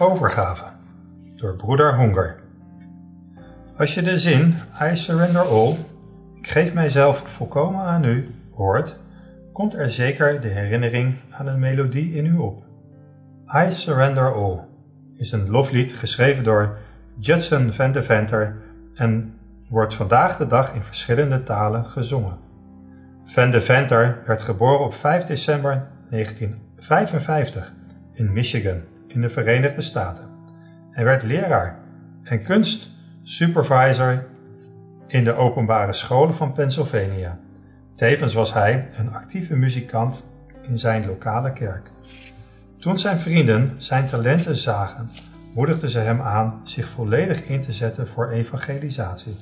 Overgave door broeder Honger. Als je de zin I surrender all, ik geef mijzelf volkomen aan u, hoort, komt er zeker de herinnering aan een melodie in u op. I surrender all is een loflied geschreven door Judson van de Venter en wordt vandaag de dag in verschillende talen gezongen. Van de Venter werd geboren op 5 december 1955 in Michigan in de Verenigde Staten en werd leraar en kunstsupervisor in de openbare scholen van Pennsylvania. Tevens was hij een actieve muzikant in zijn lokale kerk. Toen zijn vrienden zijn talenten zagen, moedigden ze hem aan zich volledig in te zetten voor evangelisatie.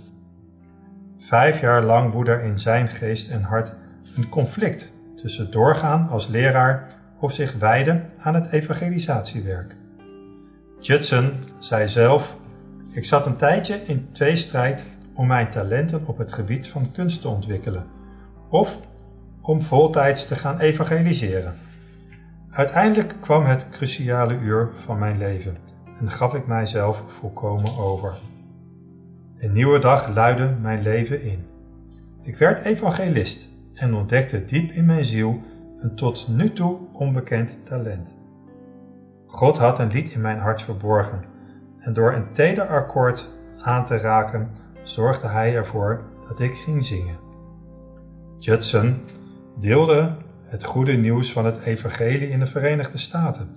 Vijf jaar lang woedde er in zijn geest en hart een conflict tussen doorgaan als leraar of zich wijden aan het evangelisatiewerk. Judson zei zelf: Ik zat een tijdje in tweestrijd om mijn talenten op het gebied van kunst te ontwikkelen, of om voltijds te gaan evangeliseren. Uiteindelijk kwam het cruciale uur van mijn leven en gaf ik mijzelf volkomen over. Een nieuwe dag luidde mijn leven in. Ik werd evangelist en ontdekte diep in mijn ziel een tot nu toe onbekend talent. God had een lied in mijn hart verborgen en door een teder akkoord aan te raken zorgde hij ervoor dat ik ging zingen. Judson deelde het goede nieuws van het evangelie in de Verenigde Staten,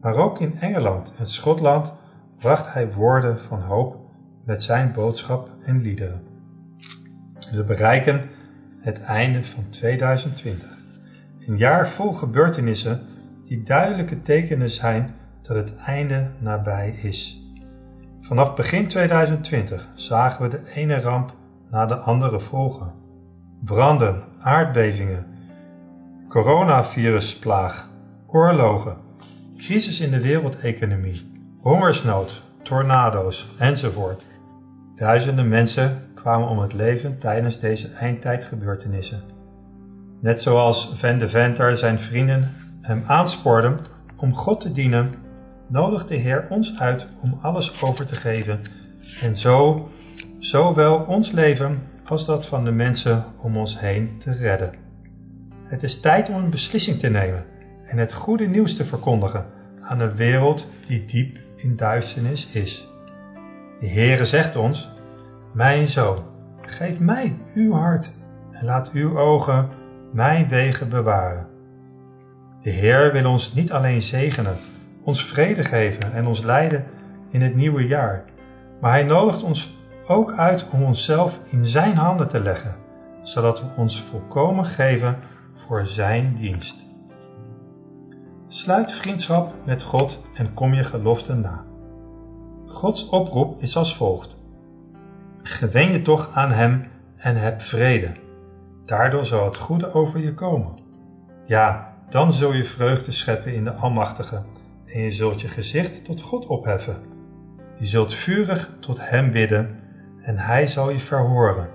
maar ook in Engeland en Schotland bracht hij woorden van hoop met zijn boodschap en liederen. We bereiken het einde van 2020. Een jaar vol gebeurtenissen die duidelijke tekenen zijn dat het einde nabij is. Vanaf begin 2020 zagen we de ene ramp na de andere volgen. Branden, aardbevingen, coronavirusplaag, oorlogen, crisis in de wereldeconomie, hongersnood, tornado's enzovoort. Duizenden mensen kwamen om het leven tijdens deze eindtijdgebeurtenissen. Net zoals Van de Venter zijn vrienden hem aanspoorden om God te dienen, nodigt de Heer ons uit om alles over te geven en zo zowel ons leven als dat van de mensen om ons heen te redden. Het is tijd om een beslissing te nemen en het goede nieuws te verkondigen aan een wereld die diep in duisternis is. De Heere zegt ons, mijn zoon, geef mij uw hart en laat uw ogen mijn wegen bewaren. De Heer wil ons niet alleen zegenen, ons vrede geven en ons leiden in het nieuwe jaar, maar Hij nodigt ons ook uit om onszelf in Zijn handen te leggen, zodat we ons volkomen geven voor Zijn dienst. Sluit vriendschap met God en kom je gelofte na. Gods oproep is als volgt. Gewen je toch aan Hem en heb vrede. Daardoor zal het goede over je komen. Ja, dan zul je vreugde scheppen in de Almachtige en je zult je gezicht tot God opheffen. Je zult vurig tot Hem bidden en Hij zal je verhoren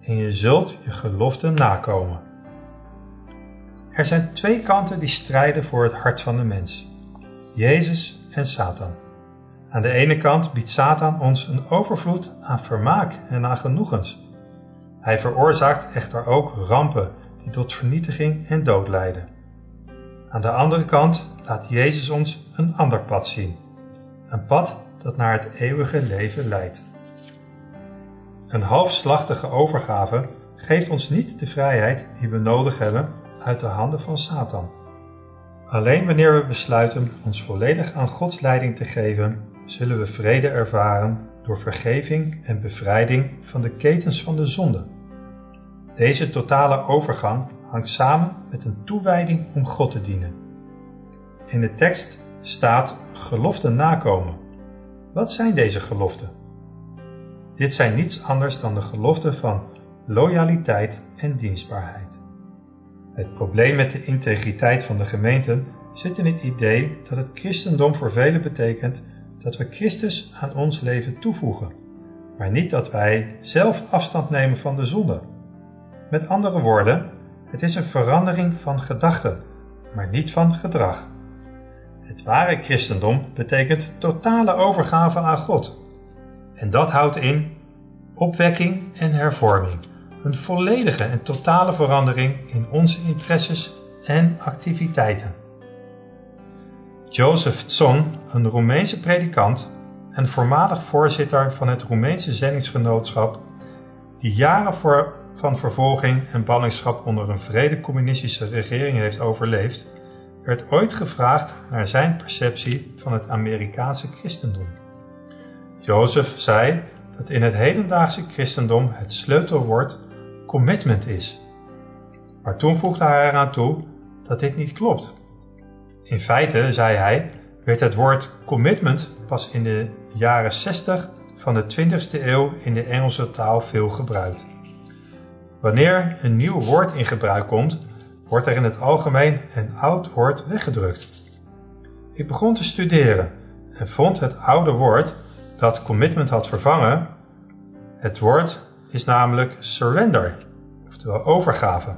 en je zult je gelofte nakomen. Er zijn twee kanten die strijden voor het hart van de mens: Jezus en Satan. Aan de ene kant biedt Satan ons een overvloed aan vermaak en aan genoegens. Hij veroorzaakt echter ook rampen die tot vernietiging en dood leiden. Aan de andere kant laat Jezus ons een ander pad zien. Een pad dat naar het eeuwige leven leidt. Een halfslachtige overgave geeft ons niet de vrijheid die we nodig hebben uit de handen van Satan. Alleen wanneer we besluiten ons volledig aan Gods leiding te geven, zullen we vrede ervaren door vergeving en bevrijding van de ketens van de zonde. Deze totale overgang hangt samen met een toewijding om God te dienen. In de tekst staat geloften nakomen. Wat zijn deze geloften? Dit zijn niets anders dan de geloften van loyaliteit en dienstbaarheid. Het probleem met de integriteit van de gemeente zit in het idee dat het christendom voor velen betekent dat we Christus aan ons leven toevoegen, maar niet dat wij zelf afstand nemen van de zonde. Met andere woorden, het is een verandering van gedachten, maar niet van gedrag. Het ware christendom betekent totale overgave aan God. En dat houdt in opwekking en hervorming. Een volledige en totale verandering in onze interesses en activiteiten. Joseph Tson, een Roemeense predikant en voormalig voorzitter van het Roemeense zendingsgenootschap, die jaren voor, van vervolging en ballingschap onder een vrede communistische regering heeft overleefd, werd ooit gevraagd naar zijn perceptie van het Amerikaanse christendom. Jozef zei dat in het hedendaagse christendom het sleutelwoord commitment is. Maar toen voegde hij eraan toe dat dit niet klopt. In feite, zei hij, werd het woord commitment pas in de jaren 60 van de 20e eeuw in de Engelse taal veel gebruikt. Wanneer een nieuw woord in gebruik komt, wordt er in het algemeen een oud woord weggedrukt. Ik begon te studeren en vond het oude woord dat commitment had vervangen. Het woord is namelijk surrender, oftewel overgave.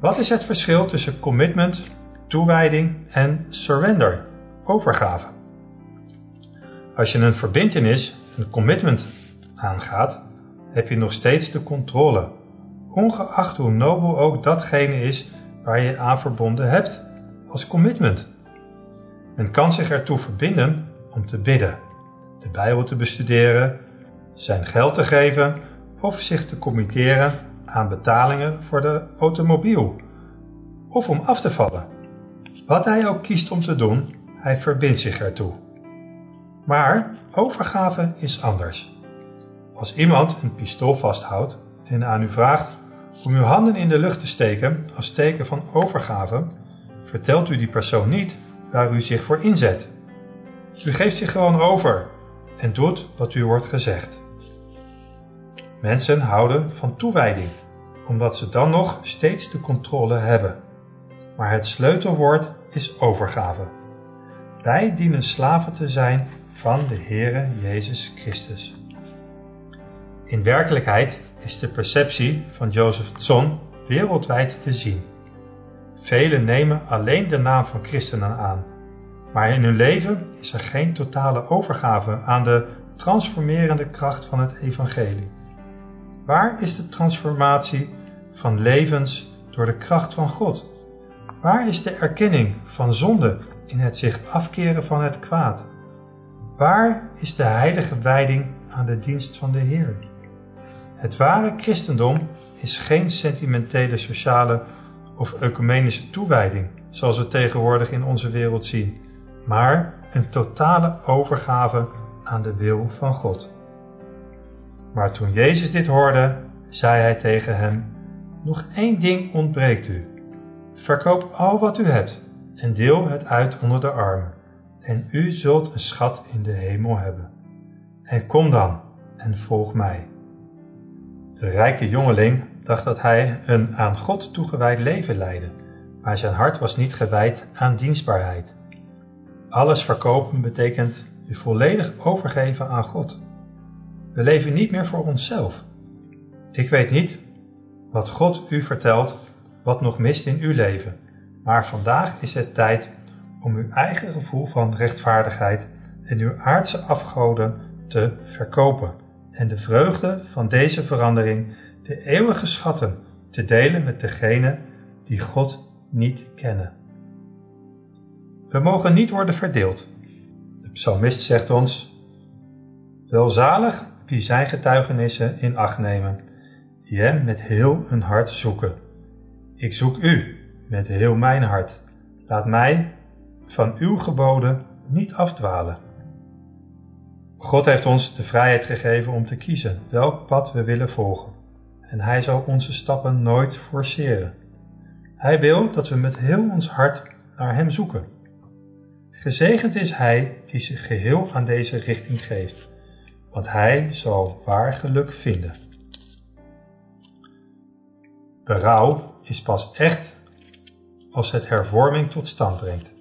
Wat is het verschil tussen commitment, toewijding en surrender, overgave? Als je een verbintenis, een commitment aangaat, heb je nog steeds de controle, ongeacht hoe nobel ook datgene is waar je aan verbonden hebt, als commitment. Men kan zich ertoe verbinden om te bidden, de Bijbel te bestuderen, zijn geld te geven of zich te committeren aan betalingen voor de automobiel of om af te vallen. Wat hij ook kiest om te doen, hij verbindt zich ertoe. Maar overgave is anders. Als iemand een pistool vasthoudt en aan u vraagt om uw handen in de lucht te steken als teken van overgave, vertelt u die persoon niet waar u zich voor inzet. U geeft zich gewoon over en doet wat u wordt gezegd. Mensen houden van toewijding, omdat ze dan nog steeds de controle hebben. Maar het sleutelwoord is overgave. Wij dienen slaven te zijn van de Heere Jezus Christus. In werkelijkheid is de perceptie van Joseph Tson wereldwijd te zien. Velen nemen alleen de naam van christenen aan, maar in hun leven is er geen totale overgave aan de transformerende kracht van het evangelie. Waar is de transformatie van levens door de kracht van God? Waar is de erkenning van zonde in het zich afkeren van het kwaad? Waar is de heilige wijding aan de dienst van de Heer? Het ware christendom is geen sentimentele sociale of ecumenische toewijding, zoals we tegenwoordig in onze wereld zien, maar een totale overgave aan de wil van God. Maar toen Jezus dit hoorde, zei hij tegen hem: Nog één ding ontbreekt u. Verkoop al wat u hebt en deel het uit onder de armen, en u zult een schat in de hemel hebben. En kom dan en volg mij. De rijke jongeling dacht dat hij een aan God toegewijd leven leidde, maar zijn hart was niet gewijd aan dienstbaarheid. Alles verkopen betekent je volledig overgeven aan God. We leven niet meer voor onszelf. Ik weet niet wat God u vertelt, wat nog mist in uw leven, maar vandaag is het tijd om uw eigen gevoel van rechtvaardigheid en uw aardse afgoden te verkopen en de vreugde van deze verandering, de eeuwige schatten, te delen met degenen die God niet kennen. We mogen niet worden verdeeld. De psalmist zegt ons: Welzalig wie zijn getuigenissen in acht nemen, die hem met heel hun hart zoeken. Ik zoek u met heel mijn hart. Laat mij van uw geboden niet afdwalen. God heeft ons de vrijheid gegeven om te kiezen welk pad we willen volgen. En Hij zal onze stappen nooit forceren. Hij wil dat we met heel ons hart naar Hem zoeken. Gezegend is Hij die zich geheel aan deze richting geeft, want Hij zal waar geluk vinden. Berouw is pas echt als het hervorming tot stand brengt.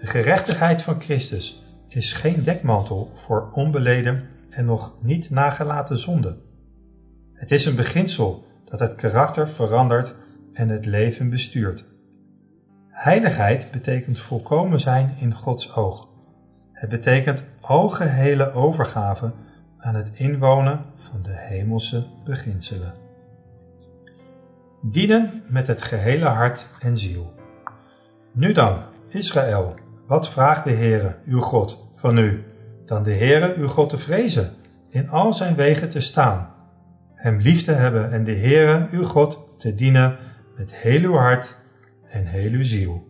De gerechtigheid van Christus is geen dekmantel voor onbeleden en nog niet nagelaten zonde. Het is een beginsel dat het karakter verandert en het leven bestuurt. Heiligheid betekent volkomen zijn in Gods oog. Het betekent algehele overgave aan het inwonen van de hemelse beginselen. Dienen met het gehele hart en ziel. Nu dan, Israël, wat vraagt de Heere, uw God, van u? Dan de Heere, uw God te vrezen, in al zijn wegen te staan, hem lief te hebben en de Heere, uw God, te dienen met heel uw hart en heel uw ziel.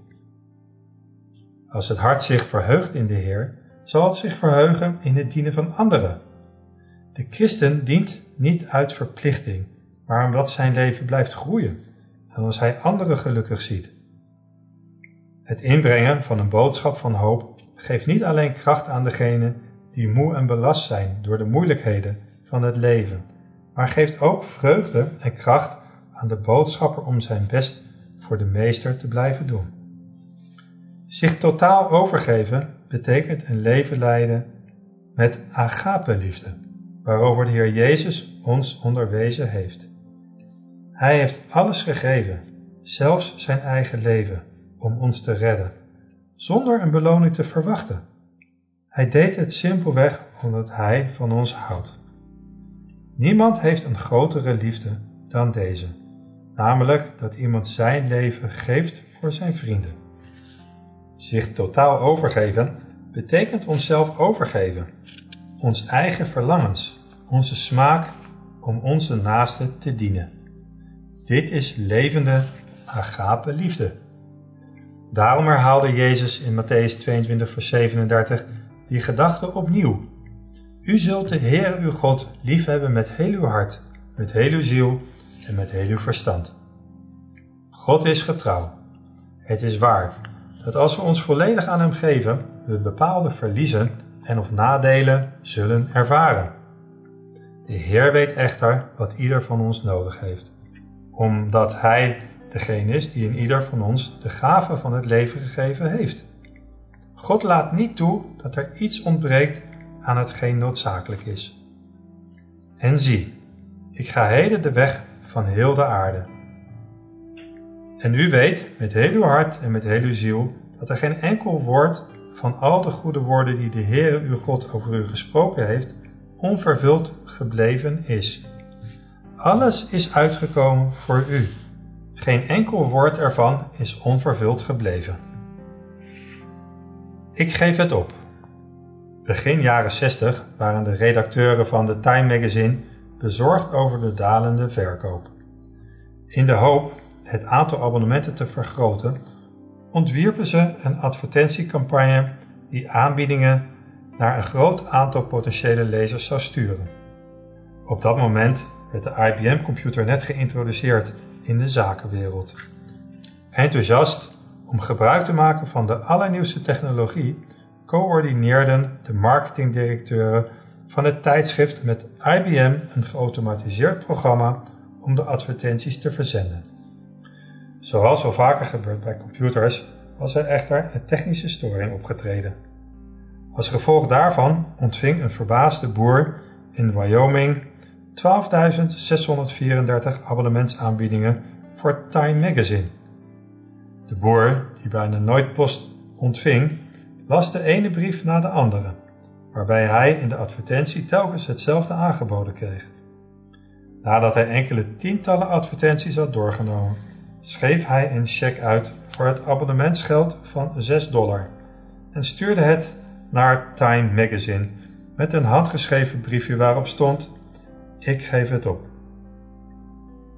Als het hart zich verheugt in de Heer, zal het zich verheugen in het dienen van anderen. De christen dient niet uit verplichting, maar omdat zijn leven blijft groeien en als hij anderen gelukkig ziet. Het inbrengen van een boodschap van hoop geeft niet alleen kracht aan degenen die moe en belast zijn door de moeilijkheden van het leven, maar geeft ook vreugde en kracht aan de boodschapper om zijn best voor de meester te blijven doen. Zich totaal overgeven betekent een leven leiden met agape-liefde, waarover de Heer Jezus ons onderwezen heeft. Hij heeft alles gegeven, zelfs zijn eigen leven, om ons te redden, zonder een beloning te verwachten. Hij deed het simpelweg omdat hij van ons houdt. Niemand heeft een grotere liefde dan deze, namelijk dat iemand zijn leven geeft voor zijn vrienden. Zich totaal overgeven betekent onszelf overgeven, ons eigen verlangens, onze smaak om onze naaste te dienen. Dit is levende agape liefde. Daarom herhaalde Jezus in Matthäus 22 vers 37 die gedachte opnieuw. U zult de Heer uw God liefhebben met heel uw hart, met heel uw ziel en met heel uw verstand. God is getrouw. Het is waar dat als we ons volledig aan Hem geven, we bepaalde verliezen en of nadelen zullen ervaren. De Heer weet echter wat ieder van ons nodig heeft, omdat Hij degene is die in ieder van ons de gave van het leven gegeven heeft. God laat niet toe dat er iets ontbreekt aan hetgeen noodzakelijk is. En zie, ik ga heden de weg van heel de aarde. En u weet met heel uw hart en met heel uw ziel dat er geen enkel woord van al de goede woorden die de Heere uw God over u gesproken heeft, onvervuld gebleven is. Alles is uitgekomen voor u. Geen enkel woord ervan is onvervuld gebleven. Ik geef het op. Begin jaren 60 waren de redacteuren van de Time Magazine bezorgd over de dalende verkoop. In de hoop het aantal abonnementen te vergroten, ontwierpen ze een advertentiecampagne die aanbiedingen naar een groot aantal potentiële lezers zou sturen. Op dat moment werd de IBM-computer net geïntroduceerd in de zakenwereld. Enthousiast om gebruik te maken van de allernieuwste technologie, coördineerden de marketingdirecteuren van het tijdschrift met IBM een geautomatiseerd programma om de advertenties te verzenden. Zoals al vaker gebeurt bij computers, was er echter een technische storing opgetreden. Als gevolg daarvan ontving een verbaasde boer in Wyoming 12.634 abonnementsaanbiedingen voor Time Magazine. De boer, die bijna nooit post ontving, las de ene brief na de andere, waarbij hij in de advertentie telkens hetzelfde aangeboden kreeg. Nadat hij enkele tientallen advertenties had doorgenomen, schreef hij een cheque uit voor het abonnementsgeld van 6 dollar en stuurde het naar Time Magazine met een handgeschreven briefje waarop stond: Ik geef het op.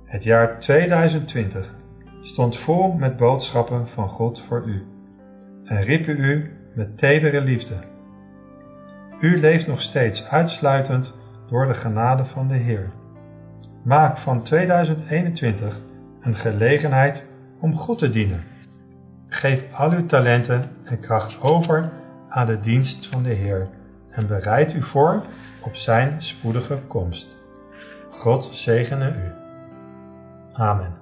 Het jaar 2020 stond vol met boodschappen van God voor u en riepen u met tedere liefde. U leeft nog steeds uitsluitend door de genade van de Heer. Maak van 2021 een gelegenheid om God te dienen. Geef al uw talenten en kracht over aan de dienst van de Heer en bereid u voor op zijn spoedige komst. God zegene u. Amen.